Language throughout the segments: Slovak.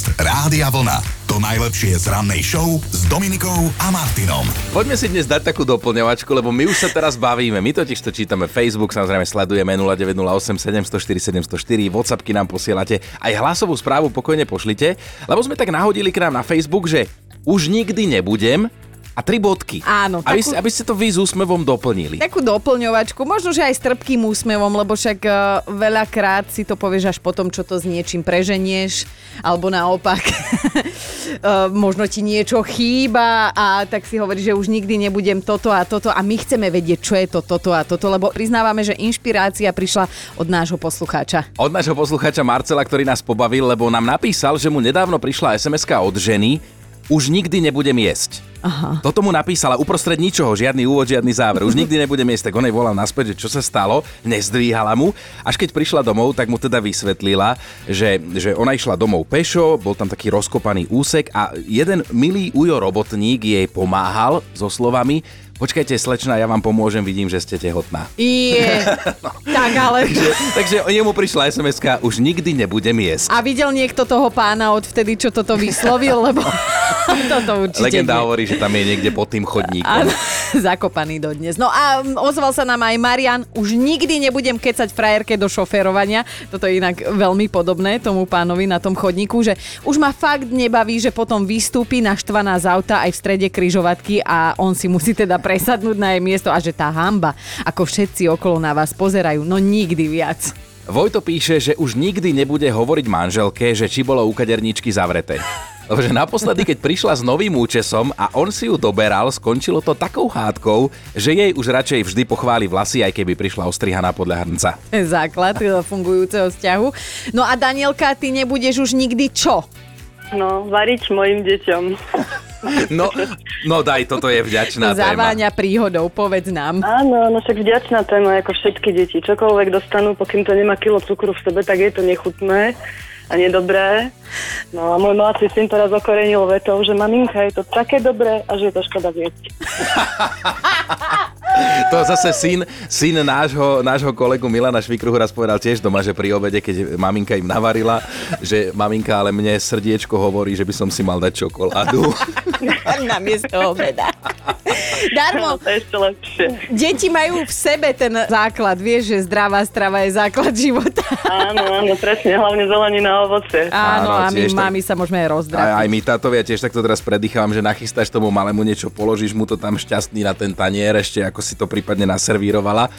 Podcast Rádia Vlna. To najlepšie z rannej show s Dominikou a Martinom. Poďme si dnes dať takú doplňovačku, lebo my už sa teraz bavíme. My totiž to čítame Facebook, samozrejme sledujeme 0908 704 704, Whatsappky nám posielate, aj hlasovú správu pokojne pošlite, lebo sme tak nahodili k nám na Facebook, že už nikdy nebudem, a tri bodky. Áno, Aby, takú- ste, aby ste to vy s úsmevom doplnili. Takú doplňovačku, možno, že aj s trpkým úsmevom, lebo však uh, veľakrát si to povieš až potom, čo to s niečím preženieš, alebo naopak, uh, možno ti niečo chýba a tak si hovoríš, že už nikdy nebudem toto a toto a my chceme vedieť, čo je to toto a toto, lebo priznávame, že inšpirácia prišla od nášho poslucháča. Od nášho poslucháča Marcela, ktorý nás pobavil, lebo nám napísal, že mu nedávno prišla sms od ženy, už nikdy nebudem jesť. Aha. Toto mu napísala uprostred ničoho, žiadny úvod, žiadny záver. Už nikdy nebudem jesť, tak on jej volal naspäť, že čo sa stalo, nezdvíhala mu. Až keď prišla domov, tak mu teda vysvetlila, že, že ona išla domov pešo, bol tam taký rozkopaný úsek a jeden milý ujo robotník jej pomáhal so slovami Počkajte, slečna, ja vám pomôžem, vidím, že ste tehotná. Je, tak ale... Takže jemu prišla sms už nikdy nebudem jesť. A videl niekto toho pána odvtedy, čo toto vyslovil, lebo toto určite Legenda nie. hovorí, že tam je niekde pod tým chodníkom. Áno, zakopaný dodnes. No a mm, ozval sa nám aj Marian, už nikdy nebudem kecať frajerke do šoférovania. Toto je inak veľmi podobné tomu pánovi na tom chodníku, že už ma fakt nebaví, že potom vystúpi naštvaná z auta aj v strede kryžovatky a on si musí teda presadnúť na jej miesto a že tá hamba, ako všetci okolo na vás pozerajú, no nikdy viac. Vojto píše, že už nikdy nebude hovoriť manželke, že či bolo u kaderníčky zavreté. Lebo že naposledy, keď prišla s novým účesom a on si ju doberal, skončilo to takou hádkou, že jej už radšej vždy pochváli vlasy, aj keby prišla ostrihaná podľa hrnca. Základ fungujúceho vzťahu. No a Danielka, ty nebudeš už nikdy čo? No, variť mojim deťom. No, no daj, toto je vďačná téma. Zaváňa príhodou, povedz nám. Áno, no však vďačná téma ako všetky deti. Čokoľvek dostanú, pokým to nemá kilo cukru v sebe, tak je to nechutné a nedobré. No a môj mladší syn teraz okorenil vetou, že maminka, je to také dobré a že je to škoda jesť. To zase syn, syn nášho, nášho kolegu Milana Švikruhu raz povedal tiež doma, že pri obede, keď maminka im navarila, že maminka, ale mne srdiečko hovorí, že by som si mal dať čokoládu. Na miesto obeda. Darmo, No, to je ešte lepšie. deti majú v sebe ten základ. Vieš, že zdravá strava je základ života. Áno, áno, presne, hlavne zelenina a ovoce. Áno, Áno, a my mami sa môžeme aj rozdrať. A aj my tátovia tiež takto teraz predýchávam, že nachystáš tomu malému niečo, položíš mu to tam šťastný na ten tanier, ešte ako si to prípadne naservírovala.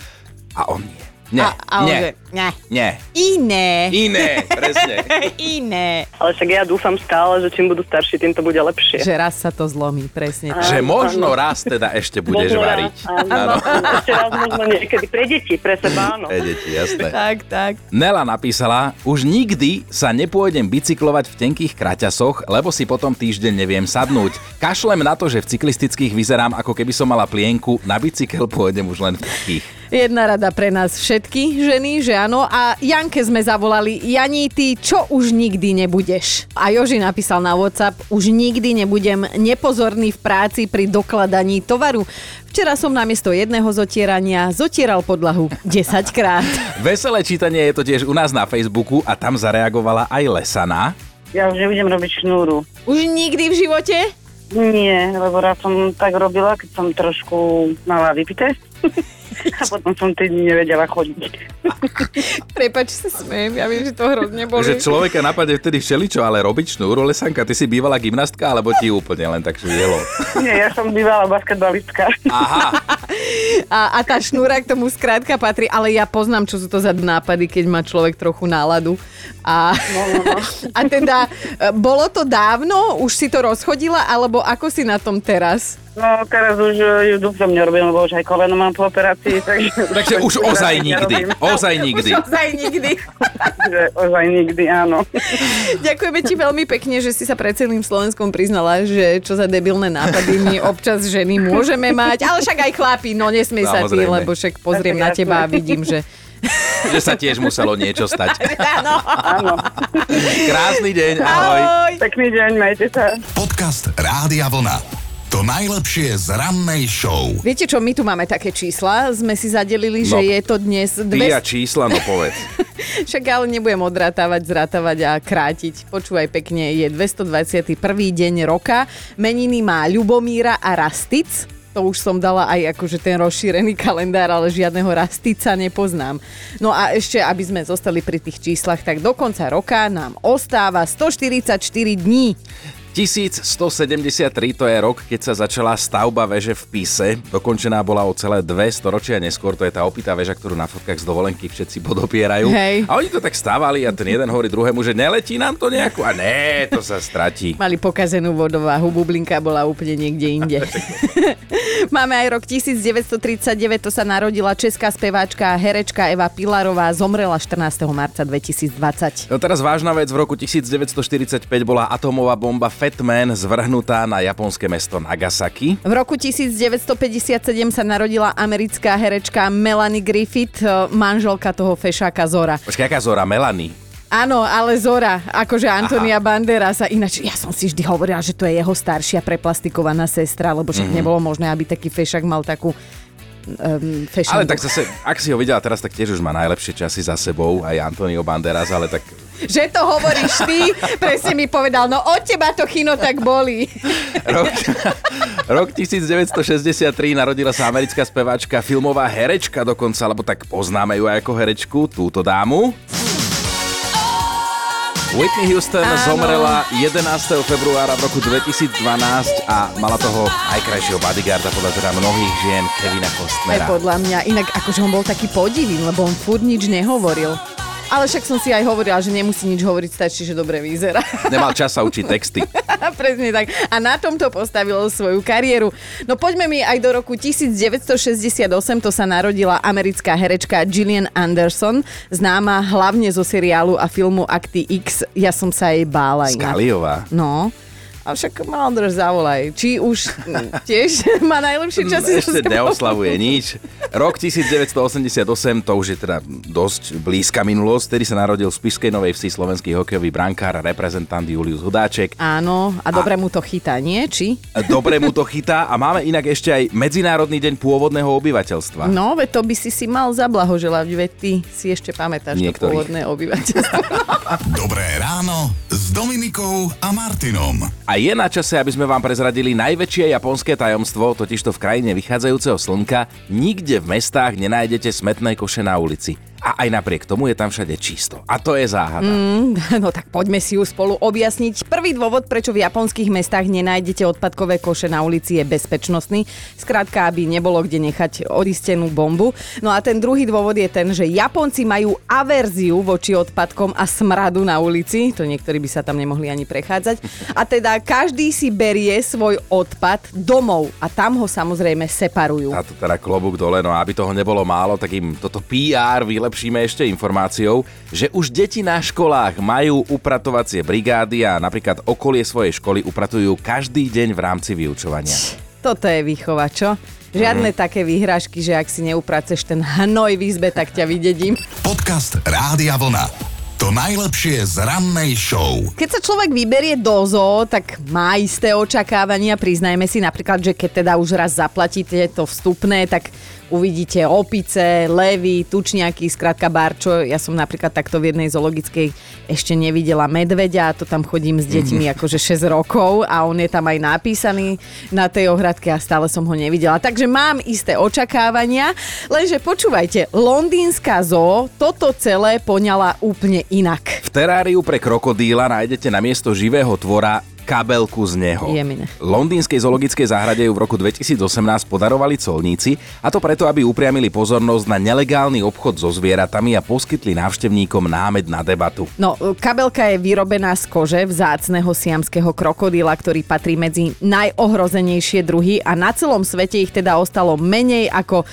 A on nie. Nie, a, a nie, ne. nie. Iné. Iné, presne. Iné. Ale však ja dúfam stále, že čím budú starší, tým to bude lepšie. Že raz sa to zlomí, presne. tak. že možno raz teda ešte budeš Možno raz, variť. Áno, áno. Ešte raz možno niekedy. Pre deti, pre seba, áno. Pre deti, jasné. Tak, tak. Nela napísala, už nikdy sa nepôjdem bicyklovať v tenkých kraťasoch, lebo si potom týždeň neviem sadnúť. Kašlem na to, že v cyklistických vyzerám, ako keby som mala plienku, na bicykel pôjdem už len v takých. Jedna rada pre nás všetky ženy, že áno. A Janke sme zavolali, Jani, ty čo už nikdy nebudeš? A Joži napísal na WhatsApp, už nikdy nebudem nepozorný v práci pri dokladaní tovaru. Včera som namiesto jedného zotierania zotieral podlahu 10 krát. Veselé čítanie je to tiež u nás na Facebooku a tam zareagovala aj Lesana. Ja už nebudem robiť šnúru. Už nikdy v živote? Nie, lebo raz som tak robila, keď som trošku mala vypité. A potom som týdny nevedela chodiť. Prepač, sa smejem, ja viem, že to hrozne boli. Že človeka napadne vtedy všeličo, ale robiť šnúru, Lesanka, ty si bývala gymnastka, alebo ti úplne len tak žilo? Nie, ja som bývala basketbalistka. Aha, A, a tá šnúra k tomu skrátka patrí, ale ja poznám, čo sú to za nápady, keď má človek trochu náladu. A, a teda, e, bolo to dávno? Už si to rozchodila? Alebo ako si na tom teraz? No teraz už eh, ju dúfam nerobím, lebo už aj koleno mám po operácii, takže... takže už ozaj nikdy, ozaj nikdy. Ozaj nikdy. Že ozaj nikdy, áno. Ďakujeme ti veľmi pekne, že si sa pred celým Slovenskom priznala, že čo za debilné nápady my občas ženy môžeme mať. Ale však aj chlapi, no nesmej sa ty, lebo však pozriem na teba a vidím, že... Že sa tiež muselo niečo stať. Áno. Áno. Krásny deň, ahoj. Ahoj. Pekný deň, majte sa. Podcast Rádia Vlna. To najlepšie z rannej show. Viete čo, my tu máme také čísla, sme si zadelili, že No. je to dnes Ty a 200, čísla, no povedz. Však ale nebudem odrátavať, zrátavať a krátiť. Počúvaj pekne, je 221. deň roka. Meniny má Ľubomíra a Rastic. To už som dala aj akože ten rozšírený kalendár, ale žiadneho rastica nepoznám. No a ešte, aby sme zostali pri tých číslach, tak do konca roka nám ostáva 144 dní. 1173 to je rok, keď sa začala stavba veže v Pise. Dokončená bola o celé dve storočia neskôr. To je tá opitá väža, ktorú na fotkách z dovolenky všetci podopierajú. Hej. A oni to tak stávali a ten jeden hovorí druhému, že neletí nám to nejako. A ne, to sa stratí. Mali pokazenú vodováhu, bublinka bola úplne niekde inde. Máme aj rok 1939, to sa narodila česká speváčka a herečka Eva Pilarová, zomrela 14. marca 2020. No teraz vážna vec, v roku 1945 bola atomová bomba Fat Man zvrhnutá na japonské mesto Nagasaki. V roku 1957 sa narodila americká herečka Melanie Griffith, e, manželka toho fešáka Zora. Počkaj, aká Zora? Melanie. Áno, ale Zora, akože Antonia Banderasa. Ináč, ja som si vždy hovorila, že to je jeho staršia preplastikovaná sestra, lebo však mm-hmm. nebolo možné, aby taký fešák mal takú um, fashion Ale tak book. zase, ak si ho videla teraz, tak tiež už má najlepšie časy za sebou, aj Antonio Banderas, ale tak Že to hovoríš ty, presne mi povedal, no od teba to kino tak boli. Rok, rok 1963 narodila sa americká speváčka, filmová herečka dokonca, lebo tak poznáme ju aj ako herečku, túto dámu. Whitney Houston Áno. zomrela 11. februára v roku 2012 a mala toho najkrajšieho bodyguarda podľa teda mnohých žien Kevina Aj Costnera. podľa mňa, inak akože on bol taký podivný, lebo on furt nič nehovoril. Ale však som si aj hovorila, že nemusí nič hovoriť, stačí, že dobre vyzerá. Nemal čas sa učiť texty. Presne tak. A na tomto postavil svoju kariéru. No poďme mi aj do roku 1968, to sa narodila americká herečka Gillian Anderson, známa hlavne zo seriálu a filmu Akty X. Ja som sa jej bála. Skaliová. No. A však Maldrž zavolaj. Či už mm, tiež má najlepšie časy Ešte neoslavuje nič. Rok 1988, to už je teda dosť blízka minulosť, vtedy sa narodil v Spišskej Novej Vsi slovenský hokejový brankár, reprezentant Julius Hudáček. Áno, a dobre mu to chytá, nie? Či? Dobre mu to chytá a máme inak ešte aj Medzinárodný deň pôvodného obyvateľstva. No, veď to by si si mal zablahoželať, veď ty si ešte pamätáš to Niektorých. pôvodné obyvateľstvo. Dobré ráno s Dominikou a Martinom. A je na čase, aby sme vám prezradili najväčšie japonské tajomstvo, totižto v krajine vychádzajúceho slnka nikde v mestách nenájdete smetné koše na ulici. A aj napriek tomu je tam všade čisto. A to je záhada. Mm. No tak poďme si ju spolu objasniť. Prvý dôvod, prečo v japonských mestách nenájdete odpadkové koše na ulici je bezpečnostný. Skrátka, aby nebolo kde nechať odistenú bombu. No a ten druhý dôvod je ten, že Japonci majú averziu voči odpadkom a smradu na ulici. To niektorí by sa tam nemohli ani prechádzať. A teda každý si berie svoj odpad domov a tam ho samozrejme separujú. A to teda klobúk dole, no aby toho nebolo málo, tak im toto PR vylepšíme ešte informáciou, že už deti na školách majú upratovacie brigády a napríklad okolie svojej školy upratujú každý deň v rámci vyučovania. Toto je výchova, čo? Žiadne také výhražky, že ak si neupraceš ten hnoj v izbe, tak ťa vydedím. Podcast Rádia Vlna. To najlepšie z rannej show. Keď sa človek vyberie do zoo, tak má isté očakávania. Priznajme si napríklad, že keď teda už raz zaplatíte to vstupné, tak uvidíte opice, levy, tučniaky, skrátka barčo. Ja som napríklad takto v jednej zoologickej ešte nevidela medveďa, to tam chodím s deťmi akože 6 rokov a on je tam aj napísaný na tej ohradke a stále som ho nevidela. Takže mám isté očakávania, lenže počúvajte, londýnska zoo toto celé poňala úplne inak. V teráriu pre krokodíla nájdete na miesto živého tvora kabelku z neho. Jemine. Londýnskej zoologickej záhrade ju v roku 2018 podarovali colníci a to preto, aby upriamili pozornosť na nelegálny obchod so zvieratami a poskytli návštevníkom námed na debatu. No, kabelka je vyrobená z kože vzácneho siamského krokodíla, ktorý patrí medzi najohrozenejšie druhy a na celom svete ich teda ostalo menej ako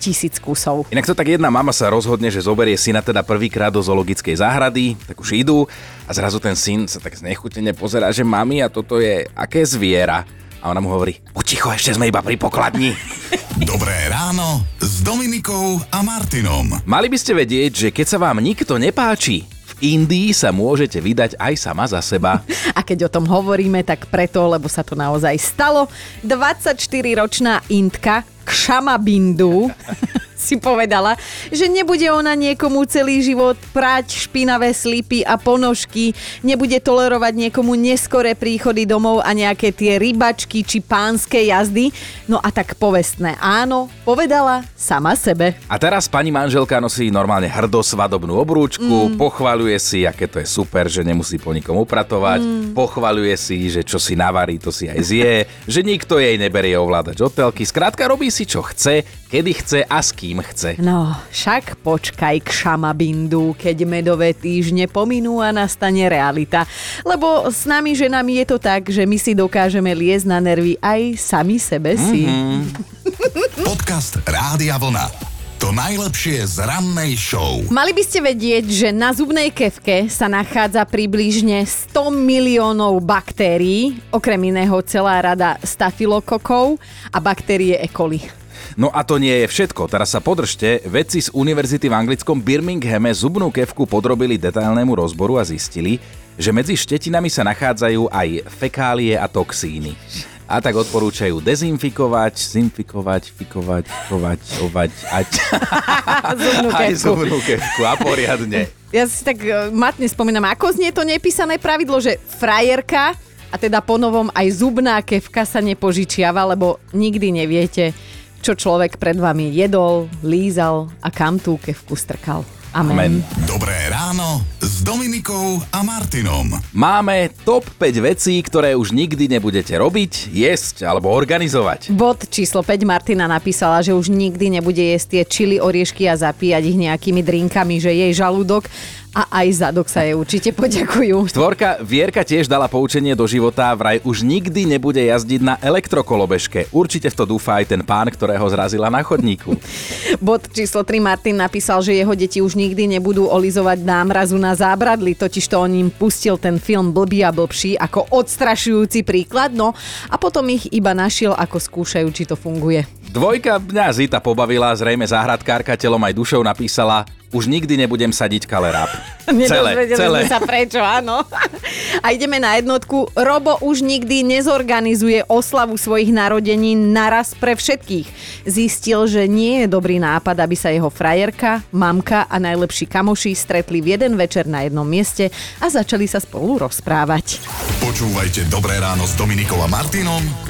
tisíc kusov. Inak to tak jedna mama sa rozhodne, že zoberie syna teda prvýkrát do zoologickej záhrady, tak už idú a zrazu ten syn sa tak znechutene pozerá, že mami a toto je aké zviera. A ona mu hovorí, uticho, ešte sme iba pri pokladni. Dobré ráno s Dominikou a Martinom. Mali by ste vedieť, že keď sa vám nikto nepáči, Indii sa môžete vydať aj sama za seba. A keď o tom hovoríme, tak preto, lebo sa to naozaj stalo. 24-ročná Indka Kšama Bindu si povedala, že nebude ona niekomu celý život prať špinavé slipy a ponožky, nebude tolerovať niekomu neskoré príchody domov a nejaké tie rybačky či pánske jazdy. No a tak povestné áno, povedala sama sebe. A teraz pani manželka nosí normálne hrdo svadobnú obrúčku, mm. pochvaľuje si, aké to je super, že nemusí po nikom upratovať, mm. pochvaľuje si, že čo si navarí, to si aj zje, že nikto jej neberie ovládať hotelky. Skrátka robí si, čo chce, kedy chce a s kým chce. No, však počkaj k šamabindu, keď medové týždne pominú a nastane realita. Lebo s nami ženami je to tak, že my si dokážeme liesť na nervy aj sami sebe si. Mm-hmm. Podcast Rádia Vlna. To najlepšie z rannej show. Mali by ste vedieť, že na zubnej kevke sa nachádza približne 100 miliónov baktérií, okrem iného celá rada stafilokokov a baktérie E. coli. No a to nie je všetko. Teraz sa podržte. Vedci z univerzity v anglickom Birminghame zubnú kevku podrobili detailnému rozboru a zistili, že medzi štetinami sa nachádzajú aj fekálie a toxíny a tak odporúčajú dezinfikovať, zinfikovať, fikovať, fikovať, ovať, ať. Aj zubnú kevku a poriadne. Ja si tak e, matne spomínam, ako znie to nepísané pravidlo, že frajerka a teda ponovom aj zubná kevka sa nepožičiava, lebo nikdy neviete, čo človek pred vami jedol, lízal a kam tú kevku strkal. Amen. Amen. Dobré ráno s Dominikou a Martinom. Máme top 5 vecí, ktoré už nikdy nebudete robiť, jesť alebo organizovať. Bod číslo 5 Martina napísala, že už nikdy nebude jesť tie čili oriešky a zapíjať ich nejakými drinkami, že jej žalúdok a aj zadok sa jej určite poďakujú. Štvorka Vierka tiež dala poučenie do života, vraj už nikdy nebude jazdiť na elektrokolobežke. Určite v to dúfa aj ten pán, ktorého zrazila na chodníku. Bod číslo 3 Martin napísal, že jeho deti už nikdy nebudú olizovať námrazu na zábradli, totiž to on im pustil ten film Blbý a blbší ako odstrašujúci príklad, no a potom ich iba našiel, ako skúšajú, či to funguje. Dvojka mňa Zita pobavila, zrejme záhradkárka telom aj dušou napísala už nikdy nebudem sadiť kaleráp. celé, celé. sa prečo, áno. A ideme na jednotku. Robo už nikdy nezorganizuje oslavu svojich narodení naraz pre všetkých. Zistil, že nie je dobrý nápad, aby sa jeho frajerka, mamka a najlepší kamoši stretli v jeden večer na jednom mieste a začali sa spolu rozprávať. Počúvajte Dobré ráno s Dominikom a Martinom